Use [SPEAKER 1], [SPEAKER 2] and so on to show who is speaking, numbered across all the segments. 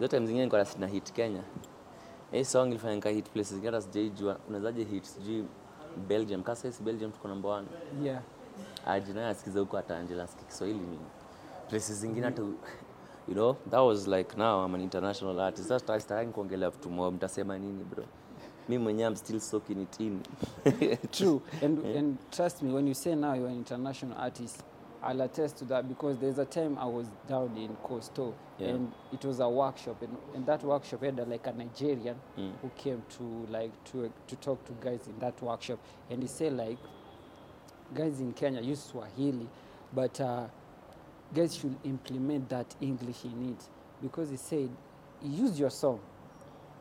[SPEAKER 1] hizo time zingine na hit Kenya. Hii song ilifanya nika hit places zingine hata sijaijua unawezaje hit sijui Belgium kasa hisi Belgium tuko number one.
[SPEAKER 2] Yeah.
[SPEAKER 1] Aje naye asikize huko hata Angela asikia Kiswahili mimi. Places zingine hata you know that was like now I'm an international artist. Sasa sitaki kuongelea vitu mob mtasema nini bro? Mimi mwenyewe I'm still soaking it in.
[SPEAKER 2] True, and and trust me, when you say now you're an international artist, I'll attest to that because there's a time I was down in Coastal
[SPEAKER 1] Yeah.
[SPEAKER 2] and it was a workshop, and, and that workshop had like a Nigerian
[SPEAKER 1] Mm.
[SPEAKER 2] who came to like to to talk to guys in that workshop, and he said like, guys in Kenya use Swahili, but uh, guys should implement that English in it because he said, use your song,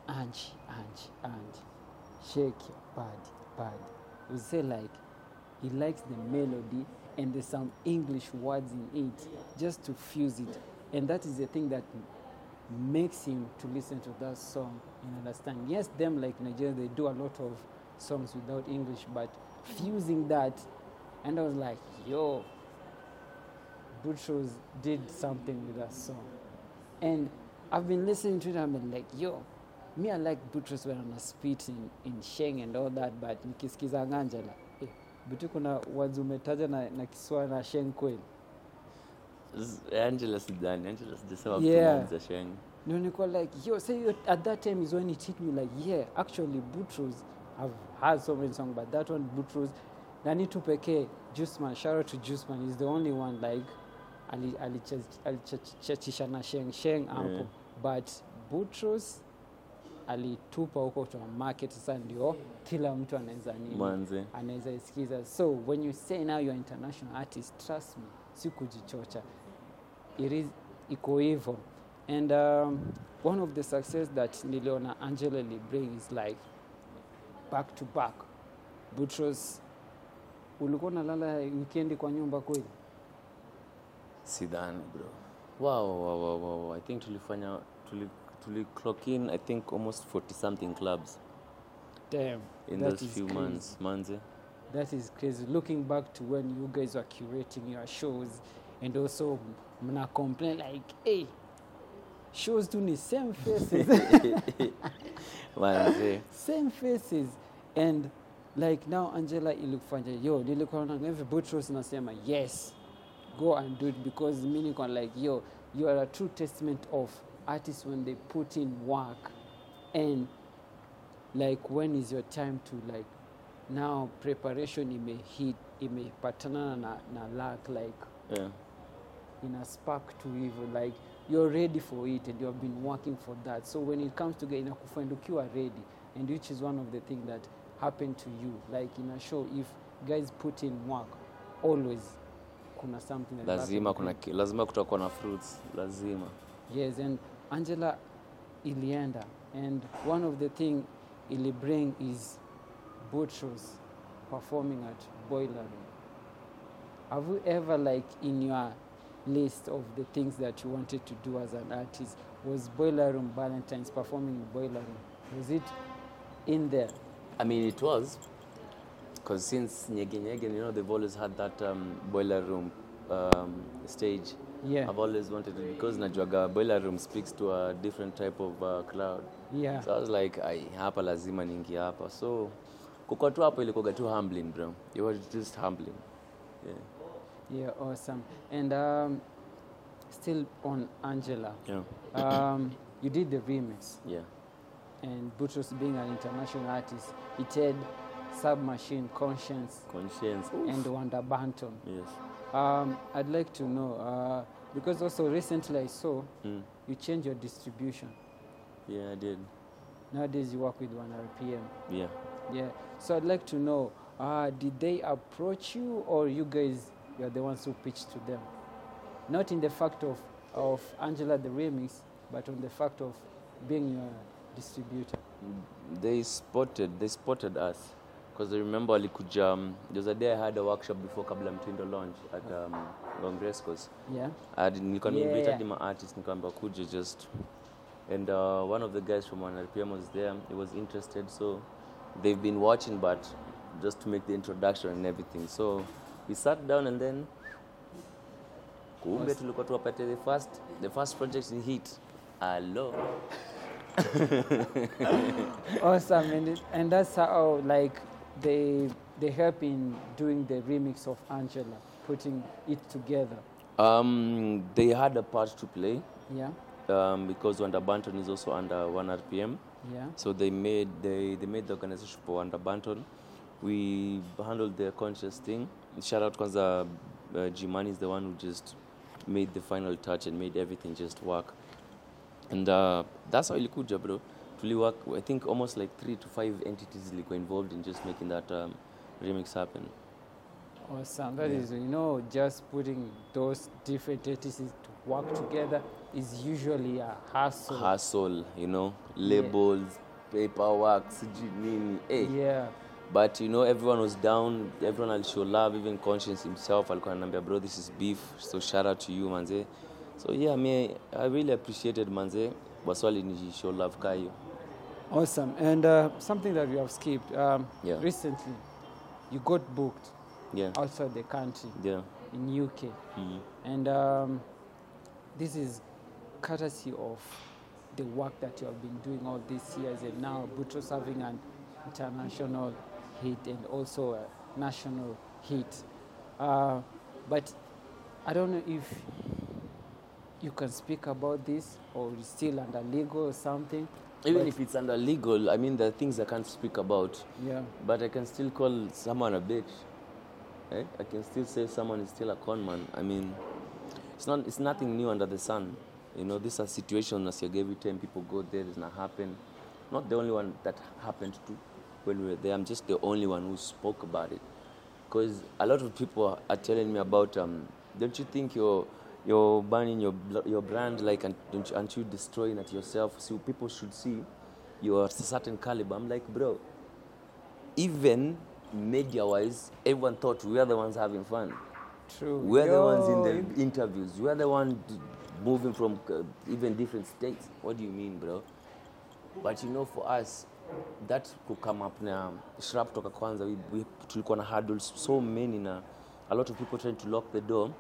[SPEAKER 2] Angie, Angie, Angie, shake your body, body. We say like he likes the melody and there's some English words in it just to fuse it, and that is the thing that makes him to listen to that song and understand. Yes, them like Nigeria, they do a lot of songs without English, but fusing that, and I was like, yo, Boutross did something with that song. And I've been listening to it I've been like, yo, me I like Boutross when I'm spit in, Sheng and all that, but nikisikiza Angela, Butu kuna words umetaja na, na Kiswa na Sheng kweli.
[SPEAKER 1] Angela sidani, Angela sijasema
[SPEAKER 2] Yeah.
[SPEAKER 1] za sheng
[SPEAKER 2] No, niko like, yo, say yo, at that time is when it hit me like, yeah, actually Butros I've heard so many songs, but that one Butros nani tu pekee, Juiceman, shout out to Juiceman, is the only one like, ali- ali, alichachisha na Sheng Sheng hapo,
[SPEAKER 1] Yeah.
[SPEAKER 2] but Butchers alitupa huko kwa market, sasa ndio kila mtu anaweza nini anaweza isikiza. So when you say now you're international artist, trust me, si kujichocha. It is iko hivyo. And um, one of the success that niliona Angela Libre is like back to back. Butros, ulikuwa unalala weekend kwa nyumba kweli?
[SPEAKER 1] sidhani bro wow, wow, wow, wow, wow. i think tulifanya tuli, tuli clock in i think almost 40 something clubs
[SPEAKER 2] Damn,
[SPEAKER 1] in those few
[SPEAKER 2] crazy.
[SPEAKER 1] months manze
[SPEAKER 2] That is crazy. Looking back to when you guys were curating your shows and also mna complain like, hey, shows tu the same faces.
[SPEAKER 1] manze
[SPEAKER 2] same faces and like now angela ilikufanya yo nilikuwa naona every Boutross nasema yes go and do it because niko like yo you are a true testament of artists when they put in work and like when is your time to like now preparation imehit imepatana na, na luck like
[SPEAKER 1] yeah.
[SPEAKER 2] ina spark to hivyo like you're ready for it and you have been working for that. So when it comes together inakufind ukiwa ready and which is one of the things that happened to you like in a show if guys put in work always kuna something that
[SPEAKER 1] lazima kuna lazima kutakuwa na fruits lazima.
[SPEAKER 2] Yes and angela ilienda and one of the thing ili bring is Boutross performing at boiler room have you ever like in your list of the things that you wanted to do as an artist was boiler room valentines performing in boiler room? Was it in there?
[SPEAKER 1] I mean it was because since nyege nyege you know they've always had that um, boiler room um, stage
[SPEAKER 2] yeah
[SPEAKER 1] i've always wanted it because najuaga boiler room speaks to a different type of uh, crowd
[SPEAKER 2] yeah
[SPEAKER 1] so i was like ai hapa lazima niingie hapa so kukwa tu hapo ilikuwaga tu humbling bro it was just humbling yeah.
[SPEAKER 2] yeah awesome and um, still on angela
[SPEAKER 1] Yeah.
[SPEAKER 2] um, you did the remix
[SPEAKER 1] Yeah.
[SPEAKER 2] and Boutross being an international artist, it had Submachine, Conscience,
[SPEAKER 1] Conscience.
[SPEAKER 2] and Wanda Banton.
[SPEAKER 1] Yes.
[SPEAKER 2] Um, I'd like to know, uh, because also recently I saw
[SPEAKER 1] Mm.
[SPEAKER 2] you change your distribution.
[SPEAKER 1] Yeah, I did.
[SPEAKER 2] Nowadays you work with 1 RPM.
[SPEAKER 1] Yeah.
[SPEAKER 2] Yeah. So I'd like to know, uh, did they approach you or you guys, you're the ones who pitched to them? Not in the fact of, of Angela the remix, but on the fact of being your distributor.
[SPEAKER 1] They spotted. They spotted us. Because I remember alikuja, um, there was a day I had a workshop before kabla mtindo launch at um, Gongrescos.
[SPEAKER 2] Yeah.
[SPEAKER 1] I did- nilikuwa
[SPEAKER 2] Yeah, yeah.
[SPEAKER 1] hadi ma artist nikaambia kuja just and uh, one of the guys from 1RPM was there he was interested so they've been watching but just to make the introduction and everything so we sat down and then kumbe tulikuwa tuwapate the first the first project in hit Hello.
[SPEAKER 2] awesome and, it, and that's how like they they help in doing the remix of angela putting it together
[SPEAKER 1] Um, they had a part to play
[SPEAKER 2] yeah
[SPEAKER 1] um, because Wanda Banton is also under 1 RPM.
[SPEAKER 2] yeah
[SPEAKER 1] So they made they, they made the organization for Wanda Banton. We handled the conscious thing. Shout out Kwanza uh, Jimani is the one who just made the final touch and made everything just work. And uh, that's how ilikuja bro. Tuli work I think almost like three to five entities ilikuwa involved in just making that um, remix happen.
[SPEAKER 2] awesome. That is, you know just putting those different entities to work together is usually a hassle
[SPEAKER 1] hassle you know, labels, paperwork, sijui nini. Hey,
[SPEAKER 2] yeah.
[SPEAKER 1] But you know everyone was down everyone will show love even conscience himself alikuwa ananiambia bro this is beef so shout out to you manze. So yeah me i really appreciated manze. Waswali ni show love ka hiyo
[SPEAKER 2] awesome and uh, something that we have skipped um,
[SPEAKER 1] Yeah.
[SPEAKER 2] recently you got booked
[SPEAKER 1] yeah
[SPEAKER 2] outside the country
[SPEAKER 1] yeah
[SPEAKER 2] in uk
[SPEAKER 1] mm.
[SPEAKER 2] And um, this is courtesy of the work that you have been doing all these years, and now Boutross having an international hit and also a national hit. Uh, but I don't know if you can speak about this or it's still under legal or something.
[SPEAKER 1] Even
[SPEAKER 2] But-
[SPEAKER 1] if it's under legal i mean there are things i can't speak about.
[SPEAKER 2] Yeah,
[SPEAKER 1] but i can still call someone a bitch. Eh? i can still say someone is still a con man. I mean it's not it's nothing new under the sun. You know this is a situation as you every time people go there it's not happen. Not the only one that happened to when we were there. I'm just the only one who spoke about it. Because a lot of people are telling me about um, don't you think you're you're burning your your brand like and don't you, aren't you destroying it yourself? So people should see you're a certain caliber. I'm like bro even media wise everyone thought we are the ones having fun.
[SPEAKER 2] True.
[SPEAKER 1] we're the ones in the interviews. We're the one d- moving from uh, even different states. What do you mean bro? But you know for us that could come up na shrap toka kwanza. We, we, tulikuwa na hurdles so many na a lot of people trying to lock the door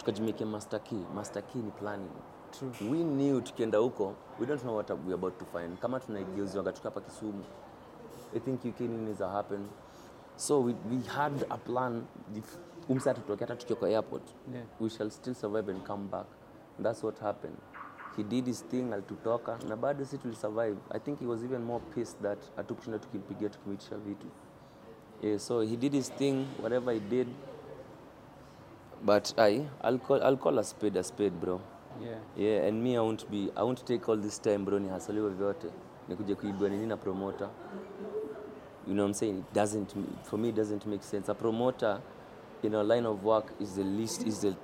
[SPEAKER 1] tukajimekia master key. Master key ni planning.
[SPEAKER 2] True.
[SPEAKER 1] we knew tukienda huko we don't know what we about to find. Kama tunaigeuziwaga tuka hapa kisumu i think uk nini za happen. So we, we had a plan. If umsa tutoke hata tukiwa kwa airport
[SPEAKER 2] Yeah.
[SPEAKER 1] we shall still survive and come back. And that's what happened. He did his thing alitutoka na bado si tulisurvive i think he was even more pissed that hatukushinda tukimpigia tukimwitisha vitu. Yeah, so he did his thing whatever he did but I, I'll call, I'll call a spade a spade bro
[SPEAKER 2] Yeah.
[SPEAKER 1] yeah and me i won't be i won't take all this time bro nihasaliwe vyote nikuje kuibwa nini na promoter you know what i'm saying it doesn't for me it doesn't make sense a promoter in a line of work is the least is the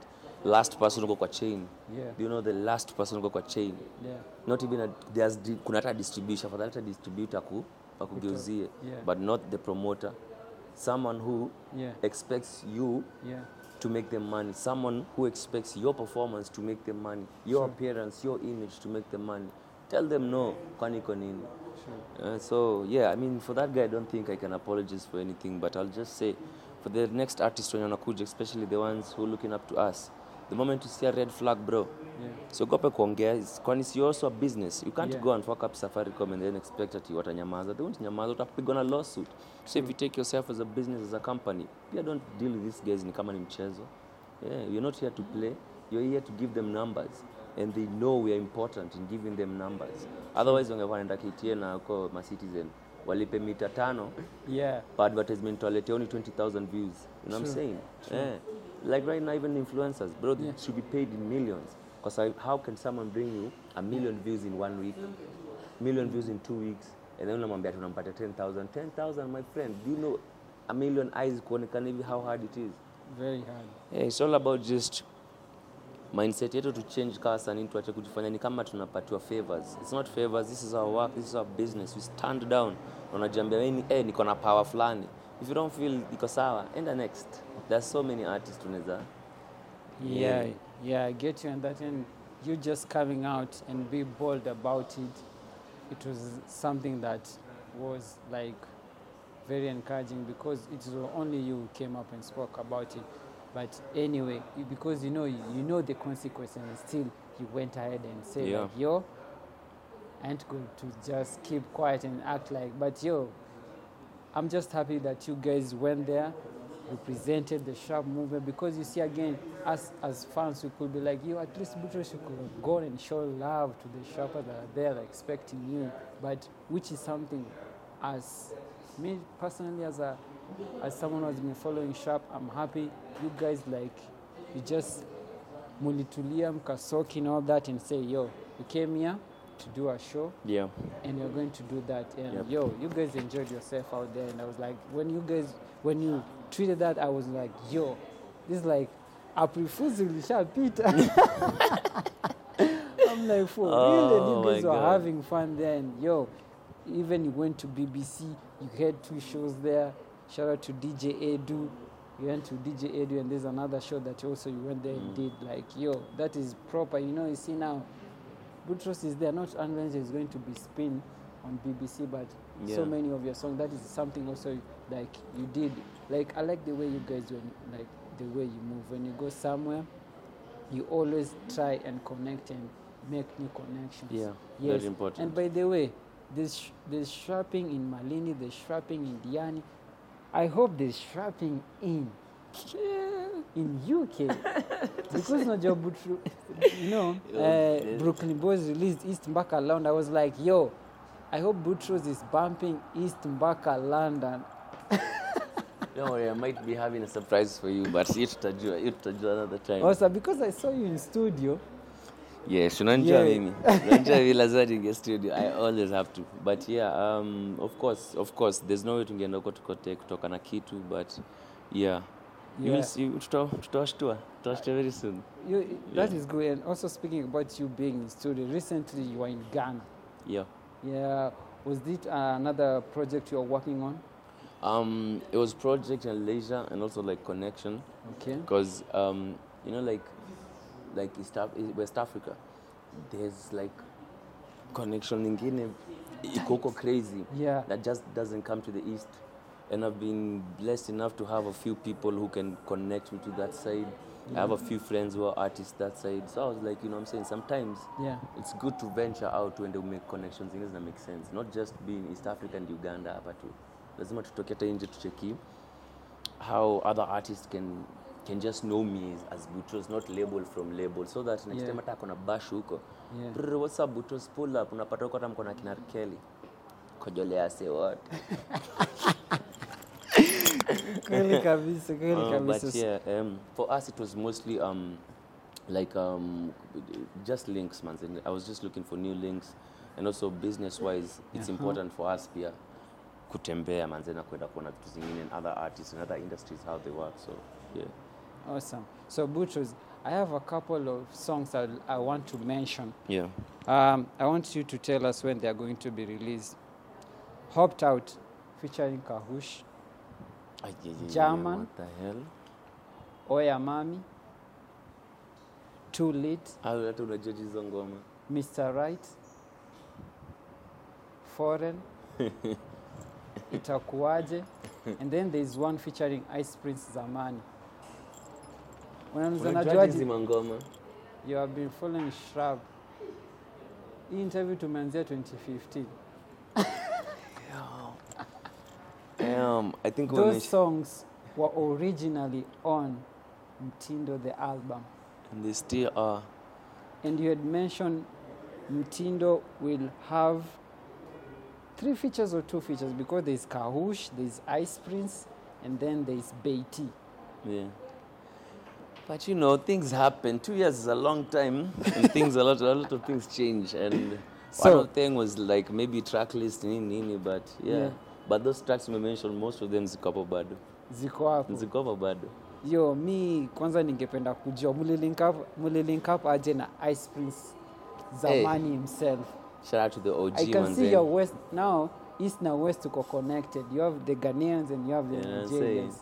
[SPEAKER 1] last person uko kwa chain
[SPEAKER 2] Yeah.
[SPEAKER 1] do you know the last person uko kwa chain
[SPEAKER 2] Yeah.
[SPEAKER 1] not even a, there's kuna hata distribution for that distributor ku akugeuzie
[SPEAKER 2] Yeah.
[SPEAKER 1] but not the promoter someone who
[SPEAKER 2] Yeah.
[SPEAKER 1] expects you
[SPEAKER 2] Yeah.
[SPEAKER 1] To make them money. Someone who expects your performance to make them money, your appearance, your image to make them money. Tell them no, kwani?
[SPEAKER 2] Sure.
[SPEAKER 1] Uh, so yeah, I mean, for that guy, I don't think I can apologize for anything. But I'll just say, for the next artist when wanakuja, especially the ones who are looking up to us, the moment you see a red flag, bro. Siogope kuongea kwani si also a business. You can't
[SPEAKER 2] Yeah.
[SPEAKER 1] go and fuck up safaricom and then expect ati watanyamaza. They won't nyamaza utapigwa na lawsuit. So if you take yourself as a business as a company pia don't deal with these guys ni kama ni mchezo. Yeah, you're not here to play. You're here to give them numbers. And they know we are important in giving them numbers. Otherwise wangekuwa naenda KTN na huko macitizen walipe mita tano.
[SPEAKER 2] Yeah.
[SPEAKER 1] per advertisement walete only 20000 views. You know what i'm saying? Yeah. Like right now even influencers bro
[SPEAKER 2] Yeah.
[SPEAKER 1] should be paid in millions because how can someone bring you a million views in one week? Million views in two weeks. And then unamwambia tunampatia 10000 10000 my friend. Do you know a million eyes kuonekana hivi how hard it is?
[SPEAKER 2] Very hard.
[SPEAKER 1] yeah, it's all about just mindset yetu to change kama sanii tuache kujifanya ni kama tunapatiwa favors. It's not favors this is our work this is our business. We stand down. Na unajiambia "Wewe ni- eh, niko na power fulani. If you don't feel iko sawa enda next. There's so many artists tunaweza
[SPEAKER 2] Yeah, yeah, I get you and that. And you just coming out and be bold about it, it was something that was like very encouraging because it was only you who came up and spoke about it. But anyway, because you know you know the consequences and still you went ahead and said
[SPEAKER 1] Yeah.
[SPEAKER 2] like yo I ain't going to just keep quiet and act like but yo I'm just happy that you guys went there represented the sharp movement because you see again us as fans we could be like yo at least Boutross you could gone and show love to the sharpers that are there expecting you. But which is something as me personally as a as someone who has been following sharp i'm happy. You guys like you just mulitulia mkasoki and all that and say yo we came here to do a show.
[SPEAKER 1] Yeah.
[SPEAKER 2] and you're going to do that. And
[SPEAKER 1] Yep.
[SPEAKER 2] yo you guys enjoyed yourself out there. And i was like when you guys when you tweeted that i was like yo this is like aprifuzi ulishapita i'm like for real
[SPEAKER 1] Oh
[SPEAKER 2] and you
[SPEAKER 1] my
[SPEAKER 2] guys were
[SPEAKER 1] God.
[SPEAKER 2] having fun there. And yo even you went to bbc you had two shows there. Shout out to dj edu. You went to dj edu and there's another show that also you went there and
[SPEAKER 1] Mm.
[SPEAKER 2] did. Like yo that is proper. You know you see now Boutross is there, not unless he's going to be spin on BBC, but so many of your songs. That is something also like you did. Like I like the way you guys do, like the way you move. When you go somewhere, you always try and connect and make new connections.
[SPEAKER 1] Yeah.
[SPEAKER 2] Yes.
[SPEAKER 1] Very important.
[SPEAKER 2] And by the way, there's sh- there's shopping in Malini, there's shopping in Diani. I hope there's shopping in in UK because najua you know uh, Brooklyn Boys released East Mbaka London. I was like, yo, I hope Butros is bumping East Mbaka London.
[SPEAKER 1] Don't worry, I might be having a surprise for you, but hiyo tutajua, hiyo tutajua another time.
[SPEAKER 2] Also, because I saw you in studio,
[SPEAKER 1] Yes,
[SPEAKER 2] Yeah.
[SPEAKER 1] mimi. Vile ninge studio. I always have to. But yeah, um, of course, of course, there's no way tungeenda huko tukote kutoka na kitu, but yeah. You will see, tuta- tutawashtua. Tutawashtua very soon.
[SPEAKER 2] you, that is good. And also speaking about you being in studio, recently you were in Ghana.
[SPEAKER 1] Yeah.
[SPEAKER 2] Yeah, was it another project you are working on?
[SPEAKER 1] Um, it was project and leisure and also like connection.
[SPEAKER 2] Okay.
[SPEAKER 1] because um, you know like like East Af- West Africa there's like connection ingine iko huko crazy
[SPEAKER 2] Yeah.
[SPEAKER 1] that just doesn't come to the east and I've been blessed enough to have a few people who can connect me to that side I have a few friends who are artists that side so I was like you know what I'm saying sometimes
[SPEAKER 2] Yeah.
[SPEAKER 1] it's good to venture out when they make connections zingine that make sense not just being East Africa and Uganda hapa tu lazima tutoke hata nje tucheki how other artists can can just know me as, as Butros, not label from label so that next
[SPEAKER 2] Yeah.
[SPEAKER 1] time hata bash huko
[SPEAKER 2] Yeah.
[SPEAKER 1] "Brr, what's up Butros? pull up unapata huko hata kina Kelly kojolea say what
[SPEAKER 2] kweli kabisa kweli
[SPEAKER 1] Uh,
[SPEAKER 2] kabisa
[SPEAKER 1] but yeah, um, for us it was mostly um, like um, just links, man. And I was just looking for new links, and also business-wise, it's
[SPEAKER 2] Uh-huh.
[SPEAKER 1] important for us pia kutembea manze na kwenda kuona vitu zingine and other artists and other industries how they work. So yeah,
[SPEAKER 2] awesome so Boutross, i have a couple of songs that I want to mention
[SPEAKER 1] yeah.
[SPEAKER 2] um, i want you to tell us when they are going to be released hopped out featuring kahush German.
[SPEAKER 1] What the hell?
[SPEAKER 2] oya mami too
[SPEAKER 1] Late, hata unajua hizo ngoma?
[SPEAKER 2] mr right foreign itakuwaje and then there is one featuring ice prince zamani Unaniuliza
[SPEAKER 1] Unajua
[SPEAKER 2] najuaje?
[SPEAKER 1] hizi mangoma?
[SPEAKER 2] you have been following shrub hii interview tumeanzia 2015
[SPEAKER 1] Damn, I think
[SPEAKER 2] those songs were originally on mtindo the album
[SPEAKER 1] and they still are.
[SPEAKER 2] and you had mentioned mtindo will have three features or two features because there's kahush there's ice prince and then there's beatty
[SPEAKER 1] Yeah. But you know, things happen. Two years is a long time, and things a lot, a lot of things change. And
[SPEAKER 2] So-
[SPEAKER 1] one thing was like maybe track list nini nini, but yeah.
[SPEAKER 2] Yeah.
[SPEAKER 1] But those tracks we mentioned, most of them ziko hapo bado,
[SPEAKER 2] ziko hapo
[SPEAKER 1] ziko hapo bado.
[SPEAKER 2] yo mi kwanza ningependa kujua mulilink up- aje na ice prince zamani himself
[SPEAKER 1] Shout out to the OG
[SPEAKER 2] i can
[SPEAKER 1] manze.
[SPEAKER 2] see your west now east na west uko connected you have the ghanaians and you have the
[SPEAKER 1] yeah,
[SPEAKER 2] nigerians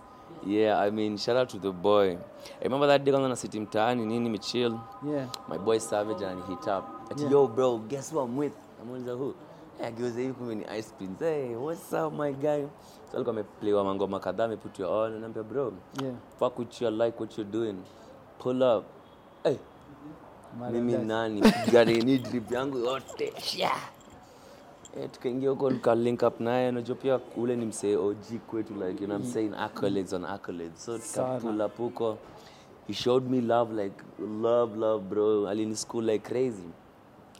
[SPEAKER 1] Yeah, I mean, shout out to the boy. I remember that day kwanza na city mtaani nini michill.
[SPEAKER 2] yeah
[SPEAKER 1] My boy Savage and he up. Ati,
[SPEAKER 2] Yeah.
[SPEAKER 1] yo bro, guess what I'm with? Namuuliza who? Eh, ageuza hivi kumbe ni Ice Prince. Hey, what's up my guy? So alikuwa ameplaywa mangoma kadhaa ameput you on. Naambia bro,
[SPEAKER 2] yeah
[SPEAKER 1] fuck with you, I like what you're doing. Pull up. Hey, mimi
[SPEAKER 2] Marandasi.
[SPEAKER 1] nani piganini drip yangu yote yeah. Eh, tukaingia huko tukalink up naye unajua pia ule ni msee og kwetu like you know I'm saying accolades on accolades so tukapull up huko he showed me love like love love bro alini school like crazy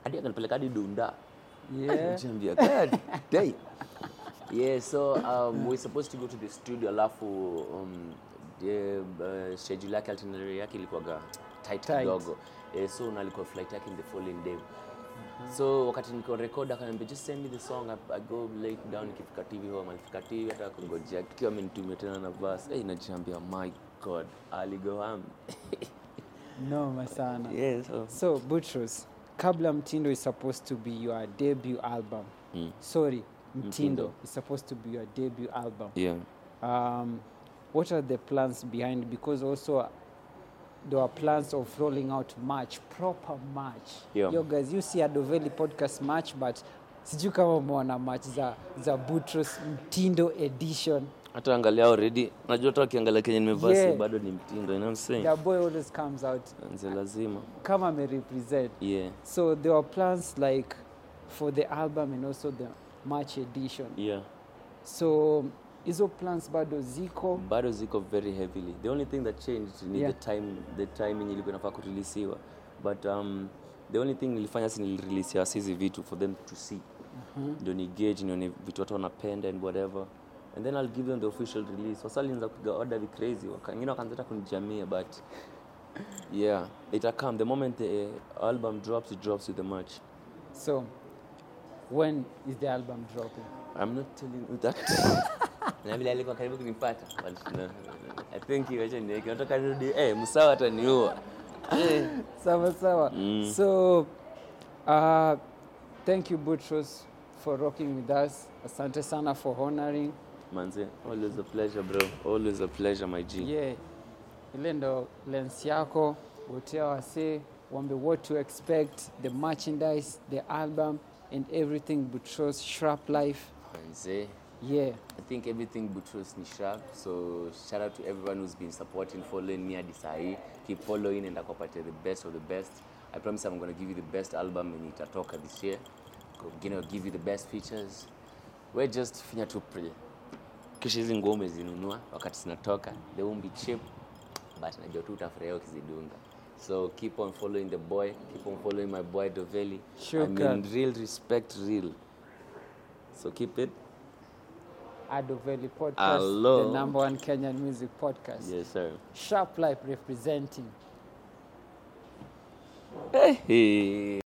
[SPEAKER 1] hadi akanipeleka hadi dunda
[SPEAKER 2] Yeah.
[SPEAKER 1] Niambia, God damn. yeah so um, we're supposed to go to the studio alafu um, the, uh, schedule yake itinerary yake ilikuwaga tight kidogo. Yeah, so nalikuwa flight yake in the following day. So wakati niko record akaniambia just send me the song I, I go late down nikifika tv home alifika tv hata kungojea tukiwa amenitumia tena na verse. Hey, najiambia my god aligo ham
[SPEAKER 2] noma sana
[SPEAKER 1] yeah so.
[SPEAKER 2] So butros kabla mtindo is supposed to be your debut album
[SPEAKER 1] Mm.
[SPEAKER 2] sorry mtindo,
[SPEAKER 1] Mtindo.
[SPEAKER 2] is supposed to be your debut album
[SPEAKER 1] yeah
[SPEAKER 2] um, what are the plans behind because also there are plans of rolling out match proper match
[SPEAKER 1] Yeah.
[SPEAKER 2] yo guys you see adoveli podcast match but sijui kama umeona match za, za Boutross mtindo edition
[SPEAKER 1] hata angalia already najua hata wakiangalia kenye nimevaa
[SPEAKER 2] Yeah.
[SPEAKER 1] si bado ni mtindo you know what I'm saying?
[SPEAKER 2] The boy always comes out.
[SPEAKER 1] Nze lazima.
[SPEAKER 2] Kama amerepresent.
[SPEAKER 1] Yeah.
[SPEAKER 2] So there were plans like for the album and also the March edition.
[SPEAKER 1] Yeah.
[SPEAKER 2] So hizo plans bado ziko.
[SPEAKER 1] Bado ziko very heavily. The only thing that changed ni
[SPEAKER 2] Yeah.
[SPEAKER 1] the time the timing ilikuwa inafaa kurelisiwa but um, the only thing nilifanya si nilirelease hizi vitu for them to see. Ndio ni gauge nione vitu watu wanapenda and whatever and then i'll give them the official release. Wasalianza kupiga order vi crazy. Wengine wakaanza hata kunijamia but yeah it'll come. The moment the album drops it drops with the merch.
[SPEAKER 2] so when is the album dropping?
[SPEAKER 1] I'm not telling you that. na vile alikuwa karibu kunipata. But no, I think iwacha niweke nataka nirudi eh msawa ataniua eh.
[SPEAKER 2] Sawa sawa.
[SPEAKER 1] Mm.
[SPEAKER 2] so uh, thank you butros for rocking with us. Asante sana for honoring
[SPEAKER 1] manze. Always a pleasure bro. Always a pleasure my G.
[SPEAKER 2] Yeah. Ile ndo lens yako wotea wasee wambe what to expect the merchandise the album and everything Boutross shrap life.
[SPEAKER 1] Manze.
[SPEAKER 2] Yeah.
[SPEAKER 1] I think everything Boutross ni sharp so shout out to everyone who's been supporting following me hadi sahi keep following and akupatia the best of the best. I promise I'm gonna give you the best album yenye itatoka this year. Gonna give you the best features. We're just finya to pray kisha hizi nguo umezinunua wakati zinatoka they won't be cheap but najua tu utafurahia ukizidunga. So keep on following the boy keep on following my boy Doveli. I mean real respect real. So keep it.
[SPEAKER 2] Adoveli podcast
[SPEAKER 1] Hello.
[SPEAKER 2] the number one kenyan music podcast.
[SPEAKER 1] Yes sir.
[SPEAKER 2] Sharp life representing.
[SPEAKER 1] Hey.